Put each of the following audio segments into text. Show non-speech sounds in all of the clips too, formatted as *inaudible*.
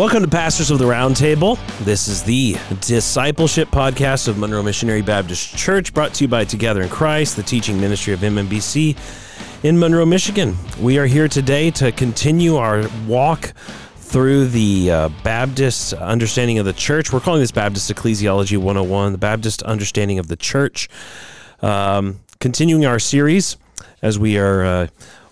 Welcome to Pastors of the Roundtable. This is the discipleship podcast of Monroe Missionary Baptist Church, brought to you by Together in Christ, the teaching ministry of MMBC in Monroe, Michigan. We are here today to continue our walk through the uh, Baptist understanding of the church. We're calling this Baptist Ecclesiology 101, the Baptist understanding of the church. Um, continuing our series as we are uh,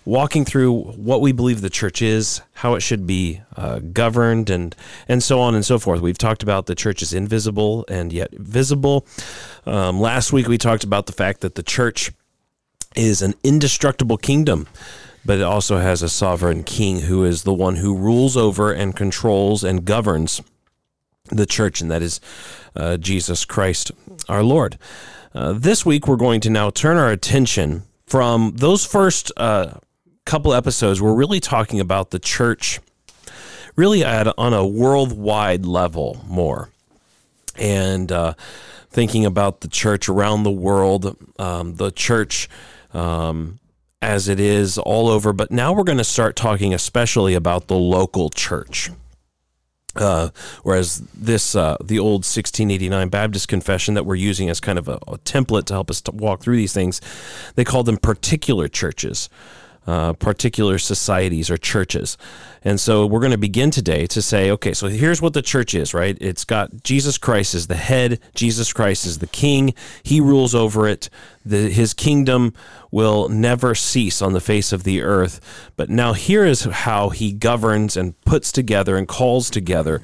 walking through what we believe the church is, how it should be uh, governed, and and so on and so forth. We've talked about the church is invisible and yet visible. Um, last week we talked about the fact that the church is an indestructible kingdom, but it also has a sovereign king who is the one who rules over and controls and governs the church, and that is uh, Jesus Christ, our Lord. Uh, this week, we're going to now turn our attention from those first uh, couple episodes. We're really talking about the church, really at on a worldwide level more, and uh, thinking about the church around the world, um, the church. Um, as it is all over, but now we're going to start talking especially about the local church. Uh, whereas this, uh, the old 1689 Baptist confession that we're using as kind of a, a template to help us to walk through these things, they call them particular churches. Uh, particular societies or churches. And so we're going to begin today to say, okay, so here's what the church is, right? It's got Jesus Christ as the head, Jesus Christ is the king, he rules over it. The, his kingdom will never cease on the face of the earth. But now here is how he governs and puts together and calls together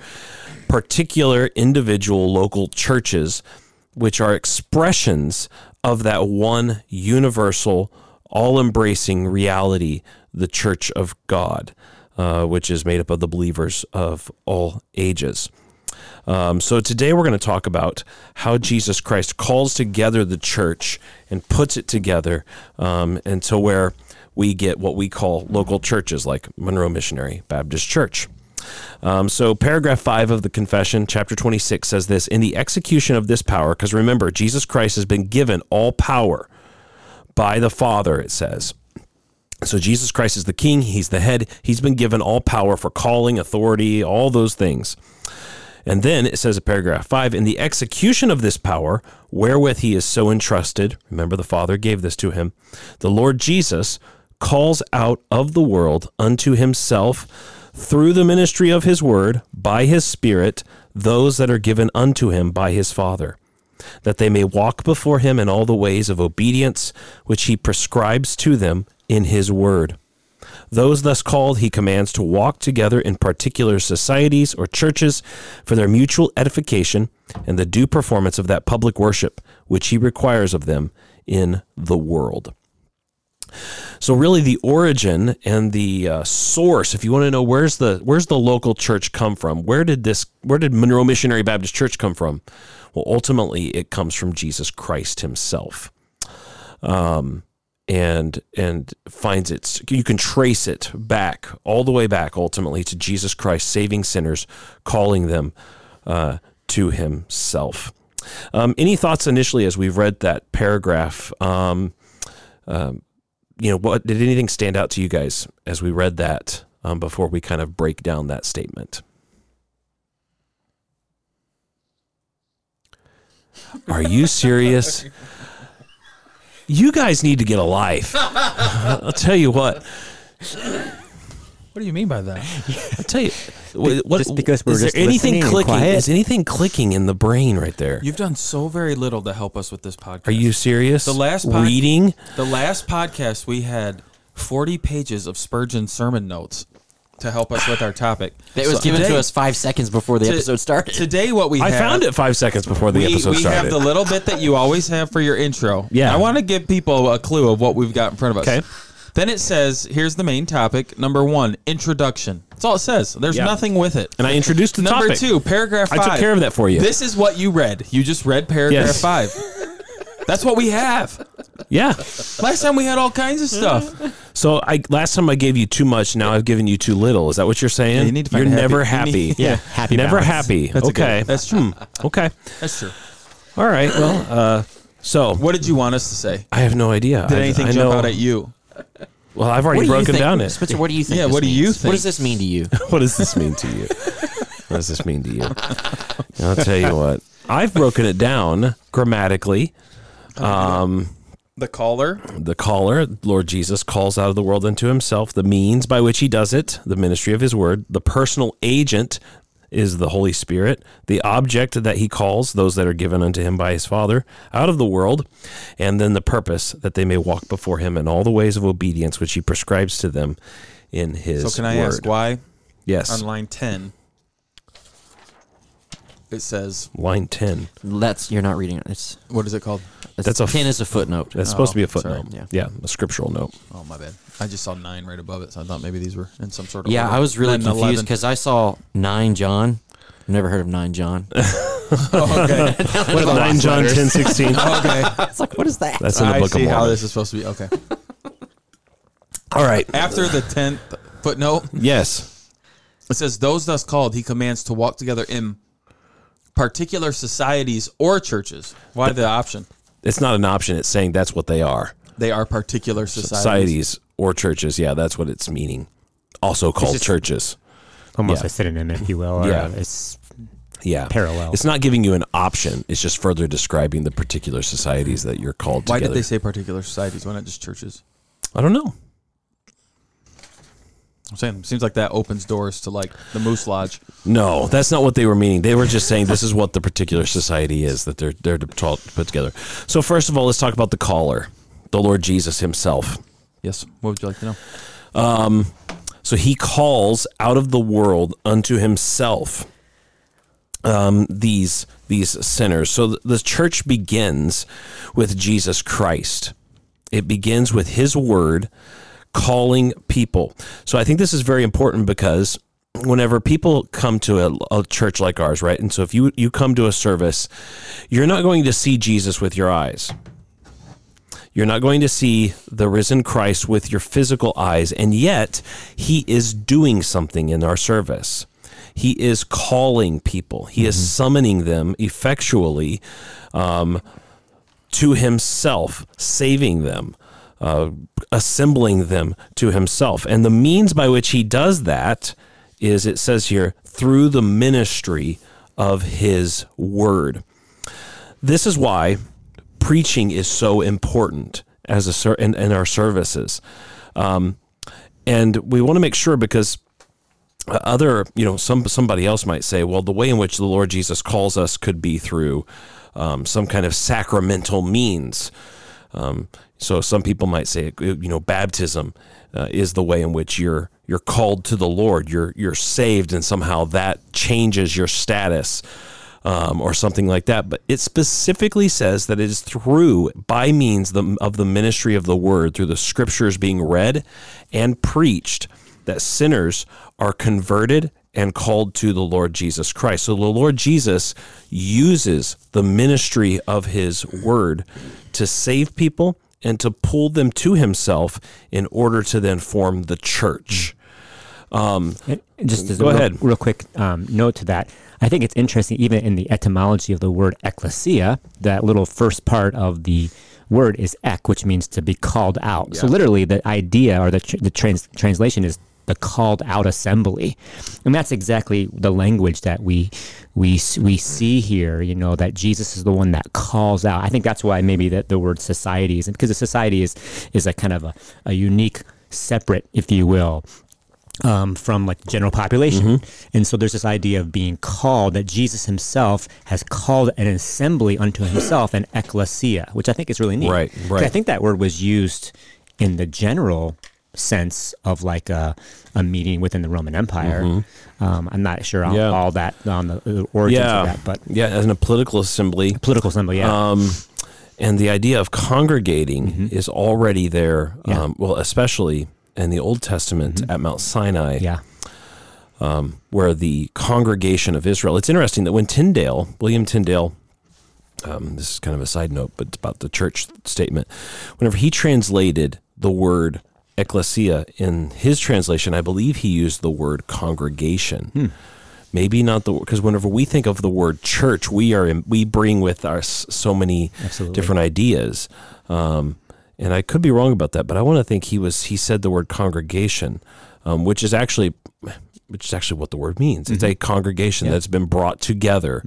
particular individual local churches, which are expressions of that one universal all embracing reality, the church of God, uh, which is made up of the believers of all ages. Um, so today we're going to talk about how Jesus Christ calls together the church and puts it together um, until where we get what we call local churches like Monroe Missionary Baptist Church. Um, so, paragraph five of the confession, chapter 26, says this In the execution of this power, because remember, Jesus Christ has been given all power by the Father, it says. So Jesus Christ is the king, he's the head, he's been given all power for calling, authority, all those things. And then it says in paragraph 5 in the execution of this power, wherewith he is so entrusted, remember the Father gave this to him, the Lord Jesus calls out of the world unto himself through the ministry of his word by his Spirit those that are given unto him by his Father that they may walk before him in all the ways of obedience which he prescribes to them in his word. Those thus called he commands to walk together in particular societies or churches for their mutual edification and the due performance of that public worship which he requires of them in the world. So really, the origin and the uh, source, if you want to know where's the where's the local church come from, where did this where did Monroe Missionary Baptist Church come from? Well, ultimately, it comes from Jesus Christ Himself, um, and and finds it. You can trace it back all the way back, ultimately, to Jesus Christ saving sinners, calling them uh, to Himself. Um, any thoughts initially as we've read that paragraph? Um, um, you know, what did anything stand out to you guys as we read that um, before we kind of break down that statement? Are you serious? You guys need to get a life. *laughs* I'll tell you what. What do you mean by that? I'll tell you. What, Just because we're is there anything clicking? quiet? Is anything clicking in the brain right there? You've done so very little to help us with this podcast. Are you serious? The last pod- reading. The last podcast we had 40 pages of Spurgeon sermon notes to help us with our topic. *sighs* That was So given to us five seconds before the to- episode started. Today, what we I have, found it five seconds before the we, episode we started. We have the little bit that you always have for your intro. Yeah. I want to give people a clue of what we've got in front of us. Okay. Then it says, here's the main topic. Number one, introduction. That's all it says. There's Yeah. nothing with it. and I introduced the Number topic. two, paragraph I five. took care of that for you. This is what you read. You just read paragraph Yes. five. *laughs* That's what we have. Yeah. Last time we had all kinds of stuff. So I last time I gave you too much. Now I've given you too little. Is that what you're saying? Yeah, you need to find You're a happy- never you happy. *laughs* need- yeah, happy never balance. happy. That's a good- okay. that's true. Okay. That's true. All right. Well. Uh, so What did you want us to say? I have no idea. Did I, anything I jump know- out at you? Well, I've already broken down it. Spencer, what do you think? Yeah, this what do you means? think? What does this mean to you? *laughs* What does this mean to you? What does this mean to you? I'll tell you what. I've broken it down grammatically. Uh-huh. Um, the caller. The caller, Lord Jesus, calls out of the world unto himself. The means by which he does it, the ministry of his word. The personal agent is the Holy Spirit. The object that he calls, those that are given unto him by his Father, out of the world. And then the purpose that they may walk before him in all the ways of obedience which he prescribes to them in his So can I word. ask why Yes. on line ten it says Line 10. That's you're not reading it. It's, what is it called? it's That's a f- ten is a footnote. That's supposed to be a Oh, sorry. footnote. Yeah. Yeah, a scriptural note. Oh my bad. I just saw nine right above it, so I thought maybe these were in some sort of yeah, order. I was really And confused 11. because I saw nine John. Never heard of nine John. *laughs* Oh, okay. *laughs* What about 9 John 10 16? *laughs* okay. it's like what is that? That's in the I Book of see how Mormon. this is supposed to be. Okay. All right. After the tenth footnote, Yes. it says those thus called he commands to walk together in particular societies or churches. Why the option? It's not an option. It's saying that's what they are. They are particular societies. Societies or churches. Yeah, that's what it's meaning. Also called just- churches. almost Yeah. a synonym, if you will. Or Yeah. yeah. It's Yeah. Parallel. It's not giving you an option. It's just further describing the particular societies that you're called Why together. did they say particular societies? Why not just churches? I don't know. I'm saying it seems like that opens doors to like the Moose Lodge. No, that's not what they were meaning. They were just saying this is what the particular society is that they're they're to put together. So first of all, let's talk about the caller, the Lord Jesus Himself. Yes. What would you like to know? So He calls out of the world unto Himself um, these these sinners. So the church begins with Jesus Christ. It begins with His Word calling people. So I think this is very important because whenever people come to a, a church like ours, right? And so if you you come to a service, you're not going to see Jesus with your eyes. You're not going to see the risen Christ with your physical eyes, and yet he is doing something in our service. He is calling people. He is summoning them effectually um, to himself, saving them, uh, assembling them to himself. And the means by which he does that is, it says here, through the ministry of his word. This is why preaching is so important as a ser- in, in our services. Um, and we want to make sure because other you know some somebody else might say well the way in which the lord jesus calls us could be through um, some kind of sacramental means um, so some people might say you know baptism uh, is the way in which you're you're called to the lord you're you're saved and somehow that changes your status um, or something like that. But it specifically says that it is through, by means the, of the ministry of the word, through the scriptures being read and preached, that sinners are converted and called to the Lord Jesus Christ. So the Lord Jesus uses the ministry of his word to save people and to pull them to himself in order to then form the church. And just as Go a real, ahead. real quick um, note to that, I think it's interesting, even in the etymology of the word ecclesia, that little first part of the word is ek, which means to be called out. So literally, the idea or the tr- the trans- translation is the called out assembly, and that's exactly the language that we we we see here. You know that Jesus is the one that calls out. I think that's why maybe that the word society is because a society is is a kind of a, a unique, separate, if you will, um, from like the general population. And so there's this idea of being called that Jesus himself has called an assembly unto himself, an ecclesia, which I think is really neat. Right, right. I think that word was used in the general sense of like a, a meeting within the Roman Empire. Um, I'm not sure on Yeah. all that on the origins Yeah, of that, but yeah, as in a political assembly, political assembly, yeah. um, and the idea of congregating is already there. Mm-hmm. Yeah. Mm-hmm. Um, well, especially in the Old Testament at Mount Sinai, yeah. where the congregation of Israel. It's interesting that when Tyndale, William Tyndale, um, this is kind of a side note, but it's about the church statement. Whenever he translated the word ecclesia in his translation, I believe he used the word congregation. Hmm. Maybe not the because whenever we think of the word church, we are in, we bring with us so many Absolutely. different ideas. Um, and I could be wrong about that, but I want to think he was he said the word congregation. um, which is actually which is actually what the word means. It's a congregation that's been brought together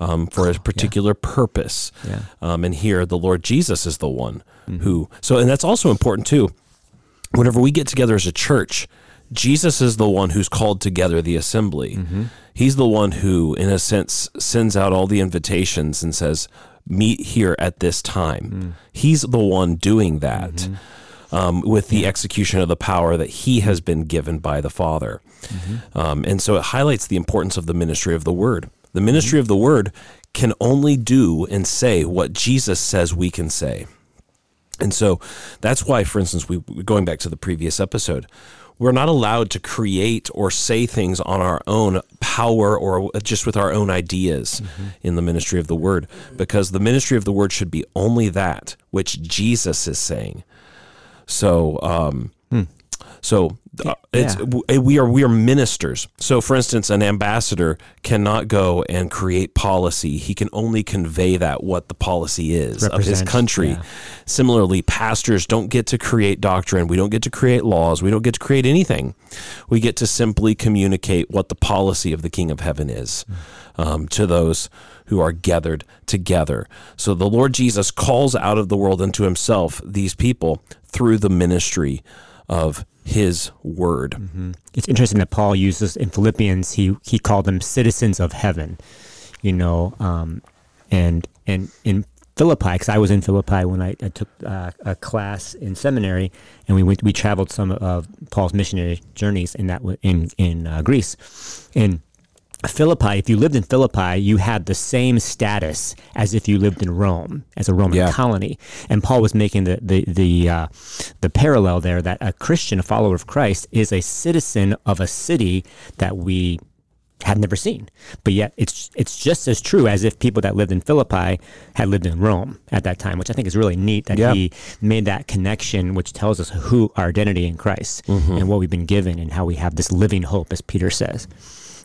um, for a particular purpose. Yeah. Um, and here, the Lord Jesus is the one who. So, and that's also important too. Whenever we get together as a church, Jesus is the one who's called together the assembly. Mm-hmm. He's the one who, in a sense, sends out all the invitations and says, "Meet here at this time." Mm. He's the one doing that mm-hmm. um, with the execution of the power that he has been given by the Father. Mm-hmm. Um, and so it highlights the importance of the ministry of the Word. The ministry of the Word can only do and say what Jesus says we can say. And so that's why, for instance, we going back to the previous episode, we're not allowed to create or say things on our own power or just with our own ideas in the ministry of the word, because the ministry of the word should be only that which Jesus is saying. So, um, so uh, it's Yeah. w- we are we are ministers. So, for instance, an ambassador cannot go and create policy. He can only convey that what the policy is of his country. yeah. Similarly, pastors don't get to create doctrine. We don't get to create laws. We don't get to create anything. We get to simply communicate what the policy of the King of Heaven is um, to those who are gathered together. So the Lord Jesus calls out of the world unto himself these people through the ministry of his word. It's interesting that Paul uses in Philippians. He he called them citizens of heaven, you know, um, and and in Philippi, because I was in Philippi when I, I took uh, a class in seminary, and we went we traveled some of Paul's missionary journeys in that in in uh, Greece, and Philippi, if you lived in Philippi, you had the same status as if you lived in Rome as a Roman Yeah. colony. And Paul was making the the the, uh, the parallel there that a Christian, a follower of Christ, is a citizen of a city that we had never seen. But yet, it's it's just as true as if people that lived in Philippi had lived in Rome at that time, which I think is really neat that Yeah. he made that connection, which tells us who our identity in Christ and what we've been given and how we have this living hope, as Peter says,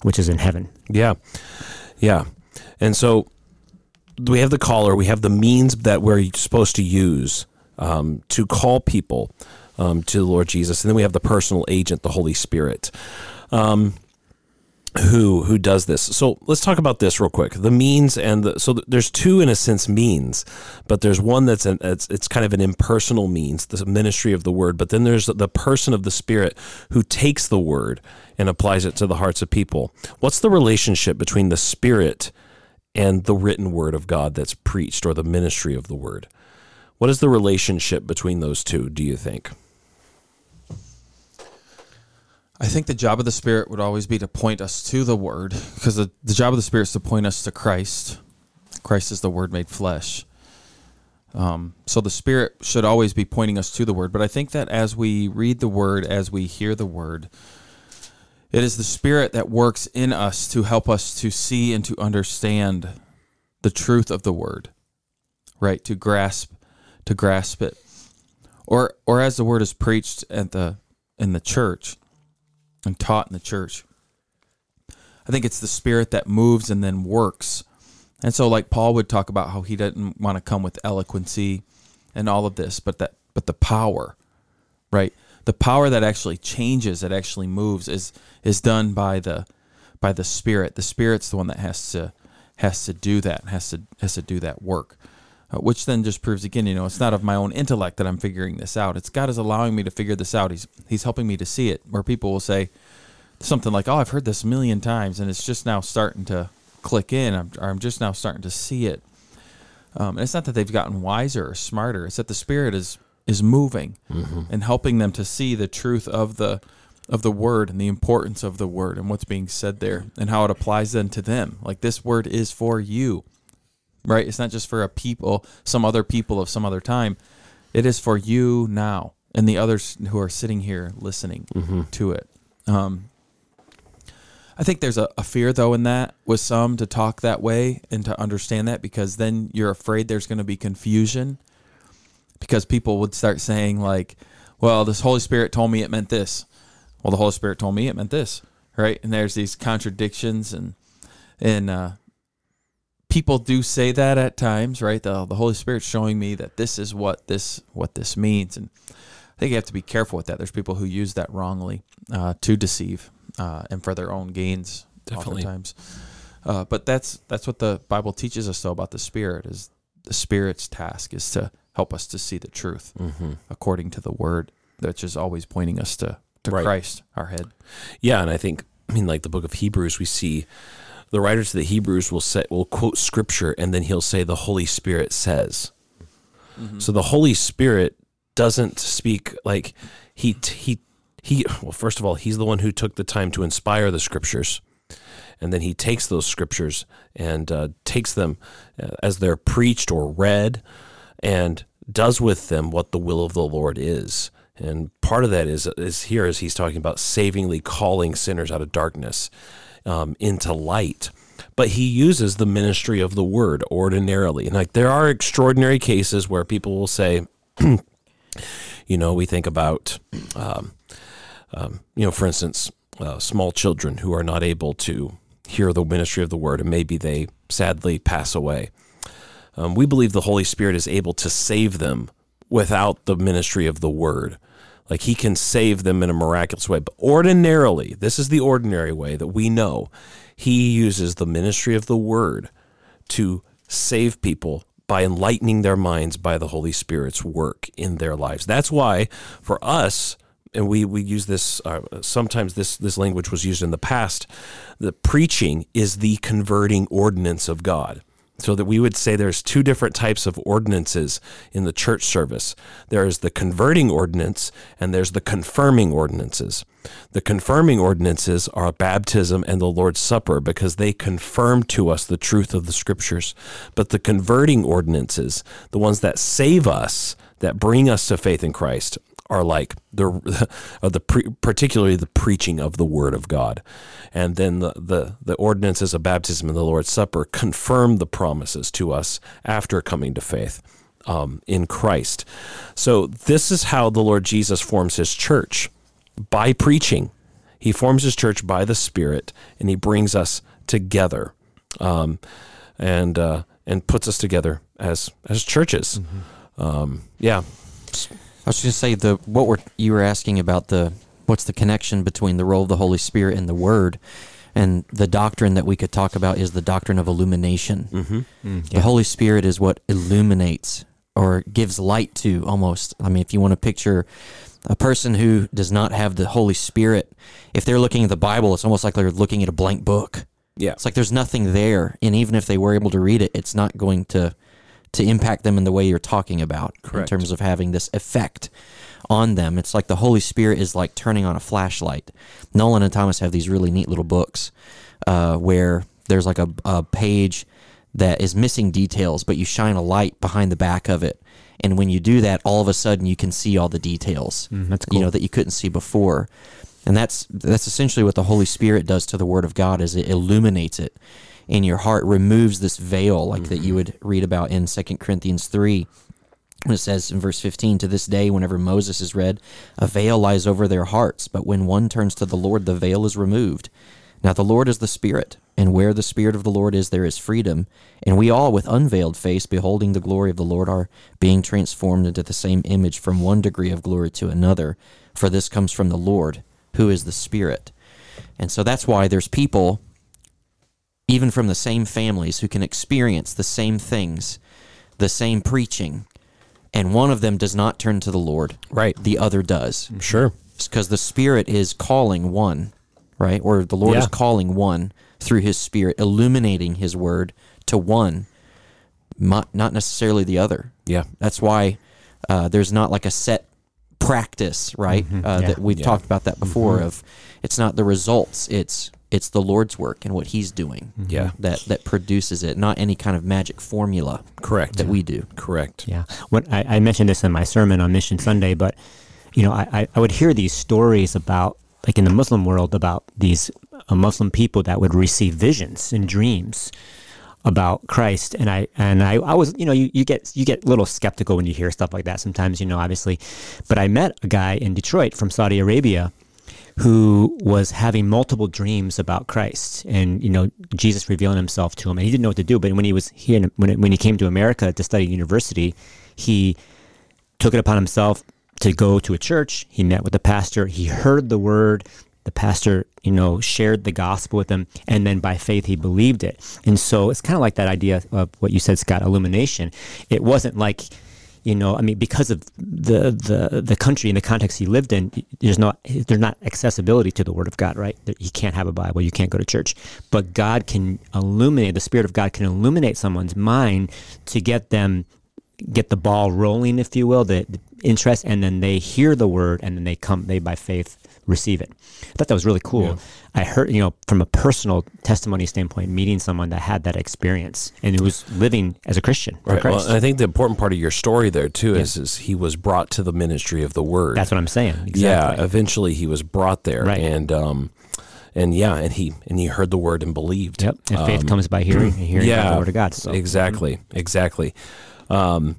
which is in heaven. Yeah. Yeah. And so we have the caller, we have the means that we're supposed to use um, to call people um, to the Lord Jesus. And then we have the personal agent, the Holy Spirit. Um, who who does this? So let's talk about this real quick. The means and the so there's two in a sense means, but there's one that's an it's, it's kind of an impersonal means, the ministry of the word. But then there's the person of the Spirit who takes the word and applies it to the hearts of people. What's the relationship between the Spirit and the written word of God that's preached, or the ministry of the word? What is the relationship between those two? Do you think? I think the job of the Spirit would always be to point us to the Word, because the, the job of the Spirit is to point us to Christ. Christ is the Word made flesh. Um, so the Spirit should always be pointing us to the Word. But I think that as we read the Word, as we hear the Word, it is the Spirit that works in us to help us to see and to understand the truth of the Word, right? To grasp, to grasp it, or or as the Word is preached at the in the church and taught in the church. I think it's the spirit that moves and then works. And so like Paul would talk about how he didn't want to come with eloquency and all of this, but that but the power, right? The power that actually changes, that actually moves is is done by the by the spirit. The spirit's the one that has to has to do that, has to has to do that work. Uh, which then just proves again, you know, it's not of my own intellect that I'm figuring this out. It's God is allowing me to figure this out. He's He's helping me to see it. Where people will say something like, "Oh, I've heard this a million times, and it's just now starting to click in. I'm, or I'm just now starting to see it." Um, and it's not that they've gotten wiser or smarter. It's that the Spirit is is moving and helping them to see the truth of the of the word and the importance of the word and what's being said there and how it applies then to them. Like this word is for you right? It's not just for a people, some other people of some other time. It is for you now and the others who are sitting here listening to it. Um, I think there's a, a fear though in that with some to talk that way and to understand that because then you're afraid there's going to be confusion because people would start saying like, well, this Holy Spirit told me it meant this. Well, the Holy Spirit told me it meant this, right? And there's these contradictions and and uh, people do say that at times, right? The the Holy Spirit's showing me that this is what this what this means, and I think you have to be careful with that. There's people who use that wrongly uh, to deceive uh, and for their own gains. Definitely. oftentimes. Uh, but that's that's what the Bible teaches us though about the Spirit is the Spirit's task is to help us to see the truth Mm-hmm. according to the Word, which is always pointing us to to Right. Christ, our head. Yeah, and I think I mean like the book of Hebrews, we see the writers of the Hebrews will say will quote scripture and then he'll say the Holy Spirit says. So the Holy Spirit doesn't speak like he he he well first of all he's the one who took the time to inspire the scriptures and then he takes those scriptures and uh, takes them uh, as they're preached or read and does with them what the will of the Lord is. And part of that is is here as he's talking about savingly calling sinners out of darkness um, into light. But he uses the ministry of the word ordinarily, and like there are extraordinary cases where people will say, *clears throat* you know, we think about, um, um, you know, for instance, uh, small children who are not able to hear the ministry of the word, and maybe they sadly pass away. Um, we believe the Holy Spirit is able to save them without the ministry of the word. Like he can save them in a miraculous way. But ordinarily, this is the ordinary way that we know. He uses the ministry of the word to save people by enlightening their minds by the Holy Spirit's work in their lives. That's why for us, and we, we use this uh, sometimes this this language was used in the past the preaching is the converting ordinance of god so that we would say there's two different types of ordinances in the church service. There is the converting ordinance and there's the confirming ordinances. The confirming ordinances are baptism and the lord's supper because they confirm to us the truth of the scriptures. But the converting ordinances the ones that save us that bring us to faith in christ are like the are *laughs* the pre, particularly the preaching of the word of God, and then the, the the ordinances of baptism and the Lord's Supper confirm the promises to us after coming to faith um, in Christ. So this is how the Lord Jesus forms His church by preaching. He forms His church by the Spirit, and He brings us together, um, and uh, and puts us together as as churches. Um, yeah, I was going to say the what were you were asking about the what's the connection between the role of the Holy Spirit and the Word, and the doctrine that we could talk about is the doctrine of illumination. mm-hmm. The Holy Spirit is what illuminates or gives light to almost. I mean, if you want to picture a person who does not have the Holy Spirit, if they're looking at the Bible, it's almost like they're looking at a blank book. yeah. It's like there's nothing there, and even if they were able to read it, it's not going to to impact them in the way you're talking about Correct. in terms of having this effect on them. It's like the Holy Spirit is like turning on a flashlight. Nolan and Thomas have these really neat little books uh, where there's like a, a page that is missing details, but you shine a light behind the back of it. And when you do that, all of a sudden you can see all the details Mm, that's you know that you couldn't see before and that's that's essentially what the holy spirit does to the word of god is it illuminates it in your heart removes this veil like that you mm-hmm. would read about in 2 corinthians 3 when it says in verse 15 to this day whenever moses is read a veil lies over their hearts but when one turns to the lord the veil is removed. Now the lord is the spirit and where the spirit of the lord is there is freedom. And we all with unveiled face beholding the glory of the lord are being transformed into the same image from one degree of glory to another. For this comes from the lord who is the spirit. And so that's why there's people even from the same families who can experience the same things the same preaching and one of them does not turn to the lord Right. the other does Sure. because the Spirit is calling one, right? Or the Lord is calling one through His Spirit, illuminating His Word to one, not not necessarily the other. Yeah. That's why uh, there's not like a set practice, right? Uh, Yeah. That we've Yeah. talked about that before. Of it's not the results; it's it's the Lord's work and what He's doing Yeah. that that produces it, not any kind of magic formula Correct. that we do. Correct. Yeah. When I, I mentioned this in my sermon on Mission Sunday, but you know, I, I- I would hear these stories about, like in the Muslim world, about these uh, Muslim people that would receive visions and dreams about Christ, and I and I, I was, you know, you, you get you get a little skeptical when you hear stuff like that sometimes, you know, obviously, but I met a guy in Detroit from Saudi Arabia who was having multiple dreams about Christ and you know Jesus revealing himself to him and he didn't know what to do but when he was here when, when he came to America to study university he took it upon himself to go to a church. He met with the pastor. He heard the word. The pastor, you know, shared the gospel with him, and then by faith he believed it. And so it's kind of like that idea of what you said, Scott, illumination. It wasn't like you know, I mean, because of the the the country and the context he lived in, there's not there's not accessibility to the Word of God, right? You can't have a Bible, you can't go to church, but God can illuminate. The Spirit of God can illuminate someone's mind to get them get the ball rolling, if you will, the, the interest, and then they hear the Word, and then they come, they by faith receive it. I thought that was really cool. Yeah. I heard, you know, from a personal testimony standpoint, meeting someone that had that experience and who was living as a Christian. Right. Well, I think the important part of your story there too yeah. is, is he was brought to the ministry of the word. That's what I'm saying. Exactly. Yeah. Eventually he was brought there. Right. And, um, and yeah, and he and he heard the word and believed. Yep. And faith um, comes by hearing, and hearing yeah, the word of God. So. Exactly. Exactly. Um,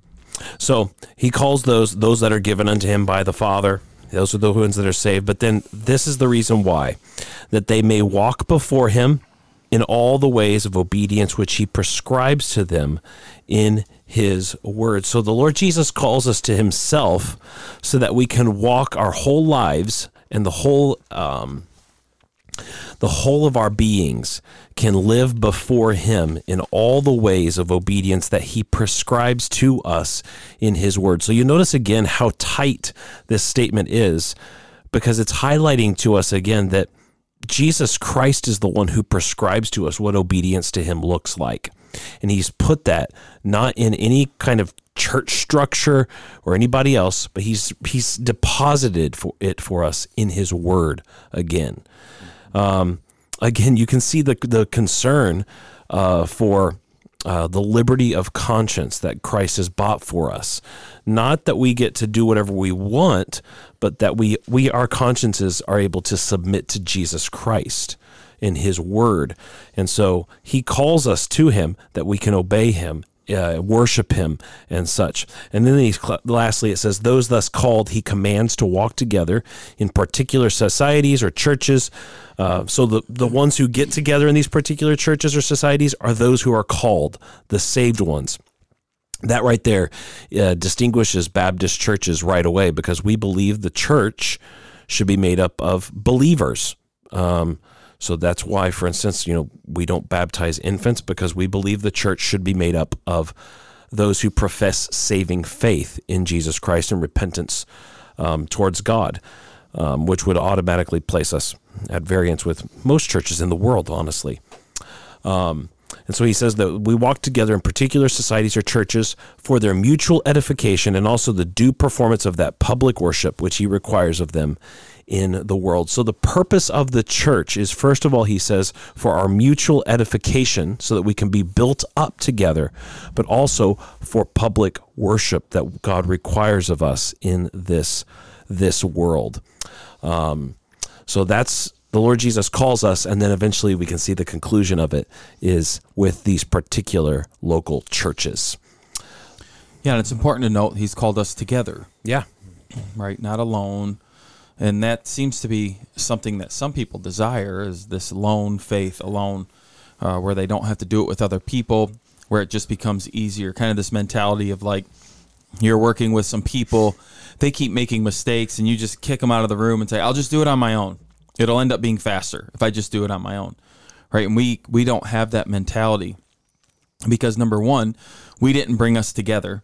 so he calls those those that are given unto him by the Father those are the ones that are saved. But then this is the reason why that they may walk before him in all the ways of obedience which he prescribes to them in his word. So the Lord Jesus calls us to himself so that we can walk our whole lives and the whole um, the whole of our beings can live before Him in all the ways of obedience that He prescribes to us in His Word. So you notice again how tight this statement is because it's highlighting to us again that Jesus Christ is the one who prescribes to us what obedience to Him looks like. And He's put that not in any kind of church structure or anybody else, but He's He's deposited for it for us in His Word again. Um, again, you can see the the concern uh, for uh, the liberty of conscience that Christ has bought for us. Not that we get to do whatever we want, but that we we our consciences are able to submit to Jesus Christ in His Word, and so He calls us to Him that we can obey Him uh, worship him and such. And then he, lastly, it says, Those thus called, he commands to walk together in particular societies or churches. Uh, so the, the ones who get together in these particular churches or societies are those who are called, the saved ones. That right there uh, distinguishes Baptist churches right away because we believe the church should be made up of believers. Um, so that's why, for instance, you know, we don't baptize infants because we believe the church should be made up of those who profess saving faith in Jesus Christ and repentance um, towards God, um, which would automatically place us at variance with most churches in the world, honestly. Um, and so he says that we walk together in particular societies or churches for their mutual edification and also the due performance of that public worship which he requires of them in the world. So, the purpose of the church is, first of all, he says, for our mutual edification so that we can be built up together, but also for public worship that God requires of us in this, this world. Um, so, that's the Lord Jesus calls us, and then eventually we can see the conclusion of it is with these particular local churches. Yeah, and it's important to note he's called us together. Yeah. Right? Not alone and that seems to be something that some people desire is this lone faith alone uh, where they don't have to do it with other people where it just becomes easier. Kind of this mentality of like you're working with some people they keep making mistakes and you just kick them out of the room and say i'll just do it on my own. It'll end up being faster if i just do it on my own. Right? And we we don't have that mentality because number one we didn't bring us together.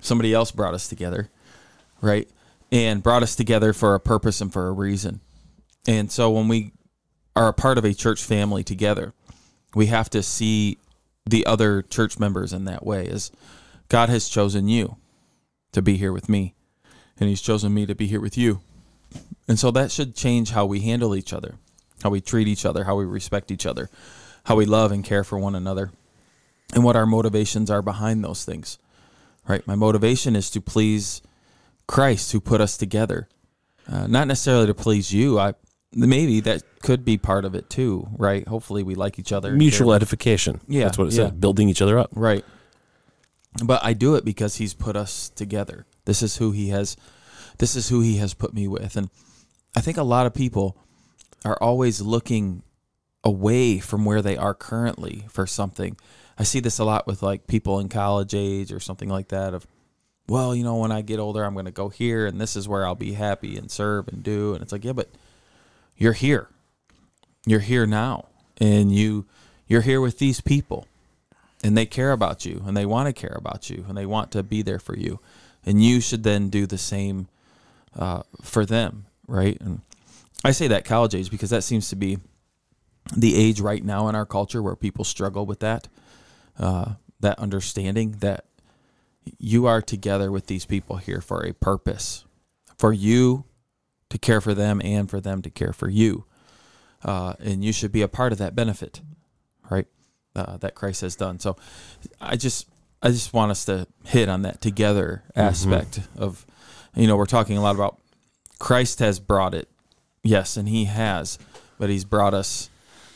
Somebody else brought us together. Right and brought us together for a purpose and for a reason. And so when we are a part of a church family together, we have to see the other church members in that way as God has chosen you to be here with me and he's chosen me to be here with you. And so that should change how we handle each other, how we treat each other, how we respect each other, how we love and care for one another, and what our motivations are behind those things. Right? My motivation is to please Christ who put us together. Uh, not necessarily to please you. I maybe that could be part of it too, right? Hopefully, we like each other. Mutual edification. Yeah, that's what it yeah. says. Building each other up. Right. But I do it because He's put us together. This is who He has. This is who He has put me with, and I think a lot of people are always looking away from where they are currently for something. I see this a lot with like people in college age or something like that of well, you know, when I get older, I'm going to go here and this is where I'll be happy and serve and do. And it's like, yeah, but you're here. You're here now. And you you're here with these people. And they care about you and they want to care about you and they want to be there for you. And you should then do the same uh, for them, right? And I say that college age because that seems to be the age right now in our culture where people struggle with that, uh, that understanding that you are together with these people here for a purpose, for you to care for them and for them to care for you, uh, and you should be a part of that benefit, right? Uh, that Christ has done. So, I just I just want us to hit on that together aspect of, you know, we're talking a lot about Christ has brought it, yes, and He has, but He's brought us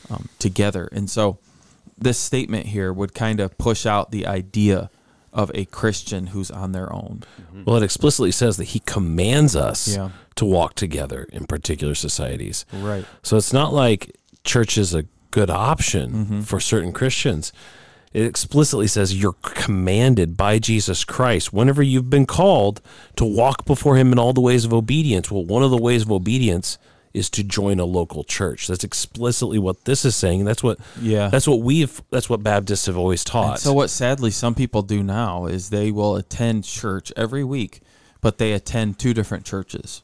um, together, and so this statement here would kind of push out the idea of a Christian who's on their own. Well, it explicitly says that he commands us Yeah. to walk together in particular societies. Right. So it's not like church is a good option Mm-hmm. for certain Christians. It explicitly says you're commanded by Jesus Christ whenever you've been called to walk before him in all the ways of obedience. Well, one of the ways of obedience is to join a local church. That's explicitly what this is saying. That's what Yeah. that's what we've that's what Baptists have always taught. And so what sadly some people do now is they will attend church every week, but they attend two different churches.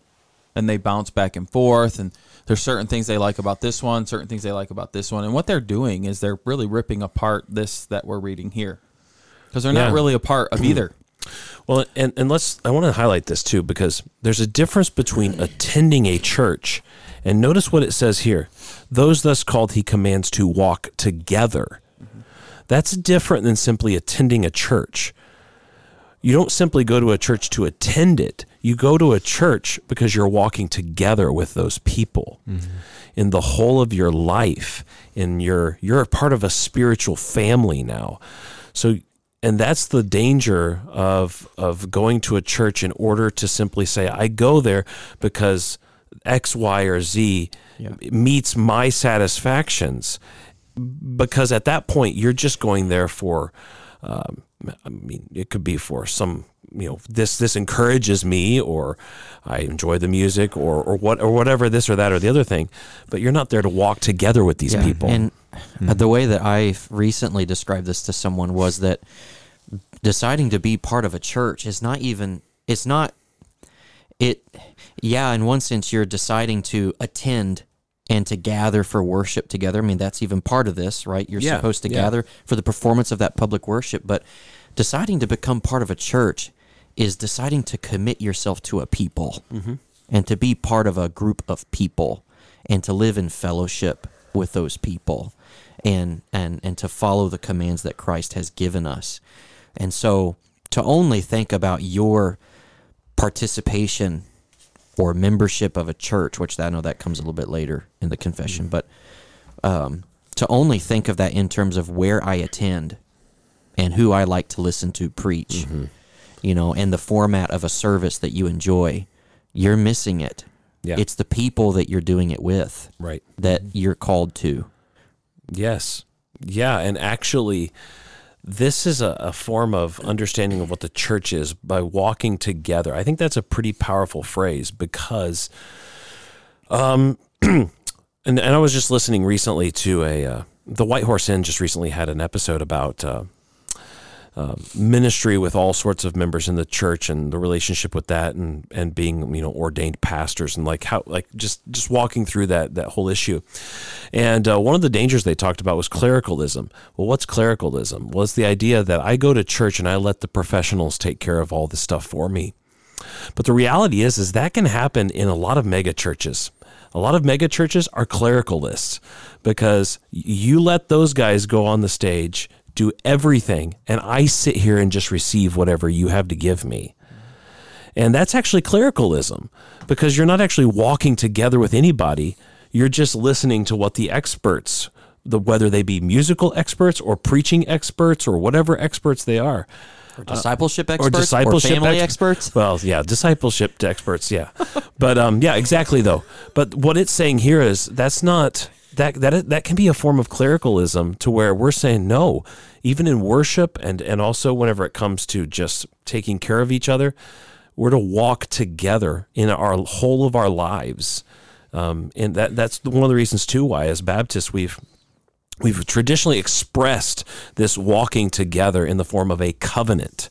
And they bounce back and forth and there's certain things they like about this one, certain things they like about this one. And what they're doing is they're really ripping apart this that we're reading here. Because they're Yeah. not really a part of either. Well, and, and let's, I want to highlight this too, because there's a difference between attending a church and notice what it says here. Those thus called, he commands to walk together. That's different than simply attending a church. You don't simply go to a church to attend it. You go to a church because you're walking together with those people mm-hmm. in the whole of your life. In your, you're a part of a spiritual family now. So, and that's the danger of of going to a church in order to simply say, I go there because X, Y, or Z meets my satisfactions. Because at that point, you're just going there for um, I mean, it could be for some, you know, this this encourages me, or I enjoy the music, or or what or whatever this or that or the other thing. But you're not there to walk together with these Yeah, people. And uh, the way that I recently described this to someone was that deciding to be part of a church is not even it's not it yeah in one sense you're deciding to attend and to gather for worship together. I mean that's even part of this right? You're Yeah, supposed to yeah. gather for the performance of that public worship. But deciding to become part of a church is deciding to commit yourself to a people and to be part of a group of people and to live in fellowship with those people and and and to follow the commands that Christ has given us. And so to only think about your participation or membership of a church, which I know that comes a little bit later in the confession, but um, to only think of that in terms of where I attend and who I like to listen to preach, you know, and the format of a service that you enjoy, you're missing it. Yeah. It's the people that you're doing it with right. that you're called to. Yes. Yeah. And actually, this is a, a form of understanding of what the church is by walking together. I think that's a pretty powerful phrase because, um, *clears throat* and, and I was just listening recently to a, uh, the White Horse Inn just recently had an episode about, uh, uh, ministry with all sorts of members in the church and the relationship with that and and being you know ordained pastors and like how like just just walking through that that whole issue. And uh, one of the dangers they talked about was clericalism. Well what's clericalism? Well it's the idea that i go to church and i let the professionals take care of all this stuff for me. But the reality is is that can happen in a lot of mega churches. A lot of mega churches are clericalists because you let those guys go on the stage do everything and I sit here and just receive whatever you have to give me. And that's actually clericalism because you're not actually walking together with anybody. You're just listening to what the experts, the whether they be musical experts or preaching experts or whatever experts they are, Or discipleship or experts, discipleship family ex- experts. Well, yeah, discipleship experts, yeah. *laughs* but um, yeah, exactly though. But what it's saying here is that's not that that that can be a form of clericalism to where we're saying no, even in worship and and also whenever it comes to just taking care of each other, we're to walk together in our whole of our lives, um, and that that's one of the reasons too why as Baptists we've we've traditionally expressed this walking together in the form of a covenant,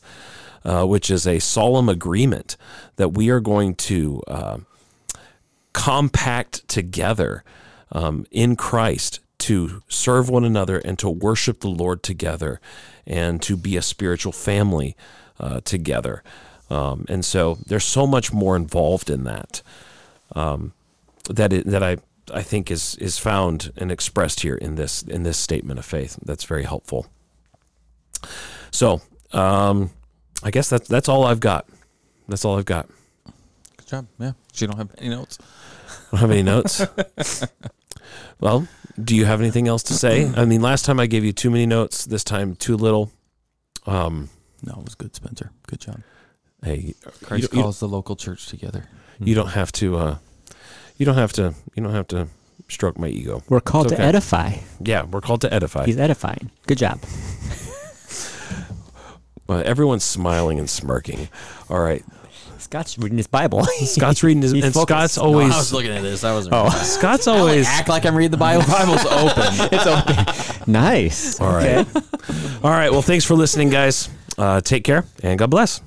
uh, which is a solemn agreement that we are going to uh, compact together um, in Christ to serve one another and to worship the Lord together and to be a spiritual family uh, together. Um, and so there's so much more involved in that um, that it, that I I think is is found and expressed here in this in this statement of faith. That's very helpful. So um, I guess that's that's all I've got. That's all I've got. Good job. Yeah. You don't have any notes. I don't have any notes. *laughs* well, do you have anything else to say? *clears throat* I mean, last time I gave you too many notes. This time, too little. Um, No, it was good, Spencer. Good job. hey, Christ you, you, calls the local church together. you don't have to. Uh, you don't have to. You don't have to stroke my ego. We're called It's to edify. Yeah, we're called to edify. He's edifying. Good job. *laughs* Uh, everyone's smiling and smirking. All right, Scott's reading his Bible. *laughs* Scott's reading his, He's and focused. Scott's always. I was looking at this. I wasn't. Oh. Scott's always. act like I'm reading the Bible. *laughs* Bible's open. *laughs* it's okay. Nice. All right. All right. Well, thanks for listening, guys. Uh, take care and God bless.